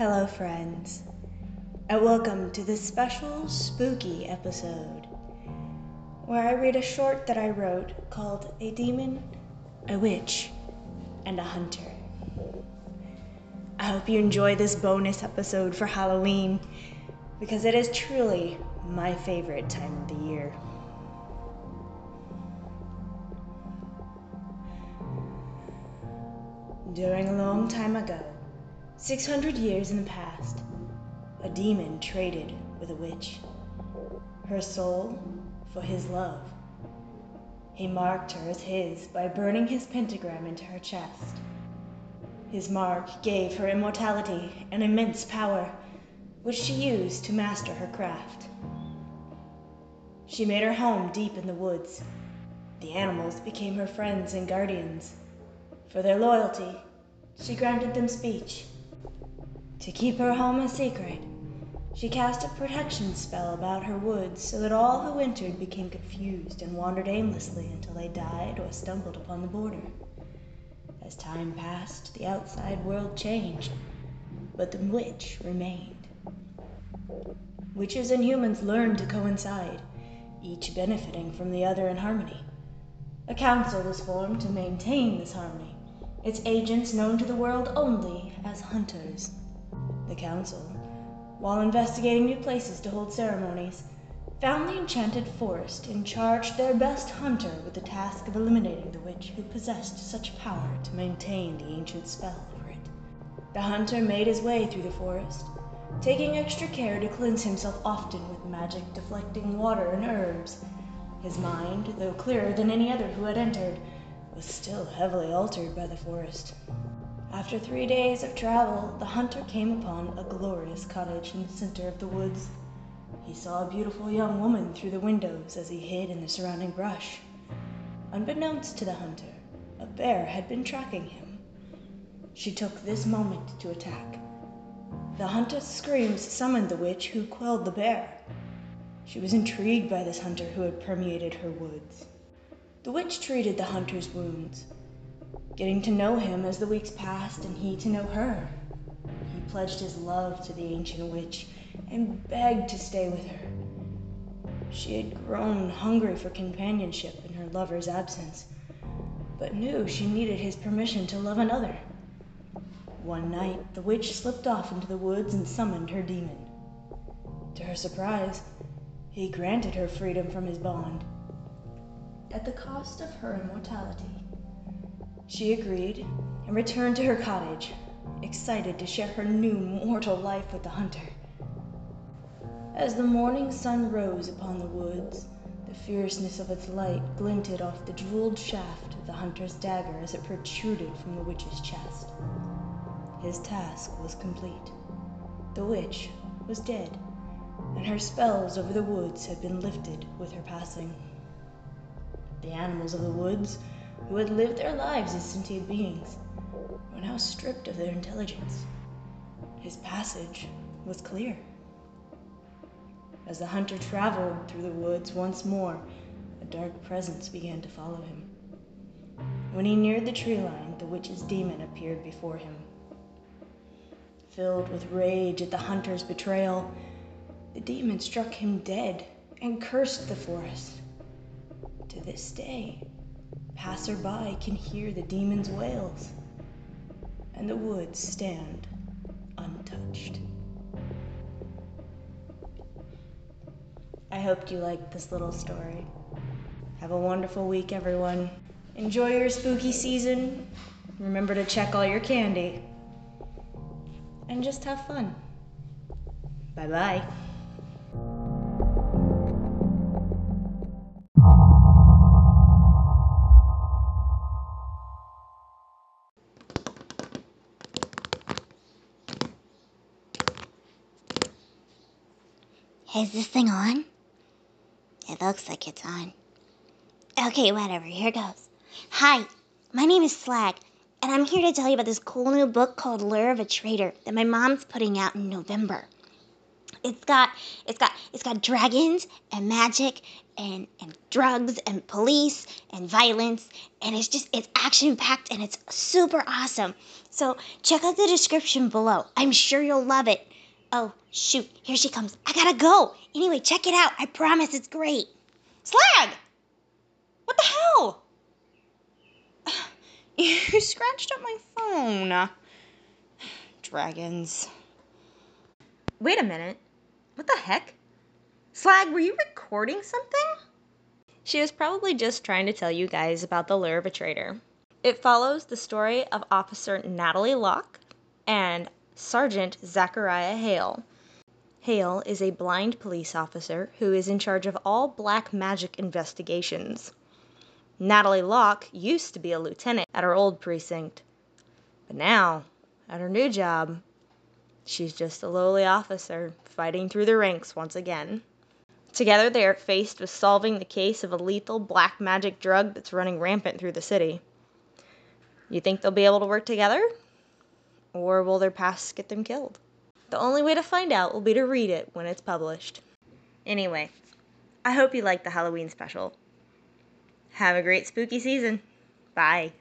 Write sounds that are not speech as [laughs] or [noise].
Hello, friends, and welcome to this special spooky episode where I read a short that I wrote called A Demon, a Witch, and a Hunter. I hope you enjoy this bonus episode for Halloween because it is truly my favorite time of the year. During a long time ago, 600 years in the past, a demon traded with a witch. Her soul for his love. He marked her as his by burning his pentagram into her chest. His mark gave her immortality and immense power, which she used to master her craft. She made her home deep in the woods. The animals became her friends and guardians. For their loyalty, she granted them speech. To keep her home a secret, she cast a protection spell about her woods so that all who entered became confused and wandered aimlessly until they died or stumbled upon the border. As time passed, the outside world changed, but the witch remained. Witches and humans learned to coincide, each benefiting from the other in harmony. A council was formed to maintain this harmony its agents known to the world only as hunters. The council, while investigating new places to hold ceremonies, found the enchanted forest and charged their best hunter with the task of eliminating the witch who possessed such power to maintain the ancient spell over it. The hunter made his way through the forest, taking extra care to cleanse himself often with magic deflecting water and herbs. His mind, though clearer than any other who had entered, was still heavily altered by the forest. After three days of travel, the hunter came upon a glorious cottage in the center of the woods. He saw a beautiful young woman through the windows as he hid in the surrounding brush. Unbeknownst to the hunter, a bear had been tracking him. She took this moment to attack. The hunter's screams summoned the witch who quelled the bear. She was intrigued by this hunter who had permeated her woods. The witch treated the hunter's wounds, getting to know him as the weeks passed and he to know her. He pledged his love to the ancient witch and begged to stay with her. She had grown hungry for companionship in her lover's absence, but knew she needed his permission to love another. One night, the witch slipped off into the woods and summoned her demon. To her surprise, he granted her freedom from his bond at the cost of her immortality. She agreed and returned to her cottage, excited to share her new mortal life with the hunter. As the morning sun rose upon the woods, the fierceness of its light glinted off the jeweled shaft of the hunter's dagger as it protruded from the witch's chest. His task was complete. The witch was dead, and her spells over the woods had been lifted with her passing. The animals of the woods, who had lived their lives as sentient beings, were now stripped of their intelligence. His passage was clear. As the hunter traveled through the woods once more, a dark presence began to follow him. When he neared the tree line, the witch's demon appeared before him. Filled with rage at the hunter's betrayal, the demon struck him dead and cursed the forest. To this day, passerby can hear the demon's wails, and the woods stand untouched. I hope you liked this little story. Have a wonderful week, everyone. Enjoy your spooky season. Remember to check all your candy. And just have fun. Bye bye. Is this thing on? It looks like it's on. Okay, whatever, here goes. Hi, my name is Slag, and I'm here to tell you about this cool new book called Lure of a Traitor that my mom's putting out in November. It's got it's got it's got dragons and magic and, and drugs and police and violence. And it's just, it's action packed and it's super awesome. So check out the description below. I'm sure you'll love it. Oh, shoot, here she comes. I gotta go. Anyway, check it out. I promise it's great. Slag! What the hell? [sighs] You [laughs] scratched up my phone. [sighs] Dragons. Wait a minute. What the heck? Slag, were you recording something? She was probably just trying to tell you guys about the lure of a traitor. It follows the story of Officer Natalie Locke and Sergeant Zachariah Hale. Hale is a blind police officer who is in charge of all black magic investigations. Natalie Locke used to be a lieutenant at her old precinct, but now, at her new job, she's just a lowly officer fighting through the ranks once again. Together, they are faced with solving the case of a lethal black magic drug that's running rampant through the city. You think they'll be able to work together? Or will their pasts get them killed? The only way to find out will be to read it when it's published. Anyway, I hope you liked the Halloween special. Have a great spooky season. Bye.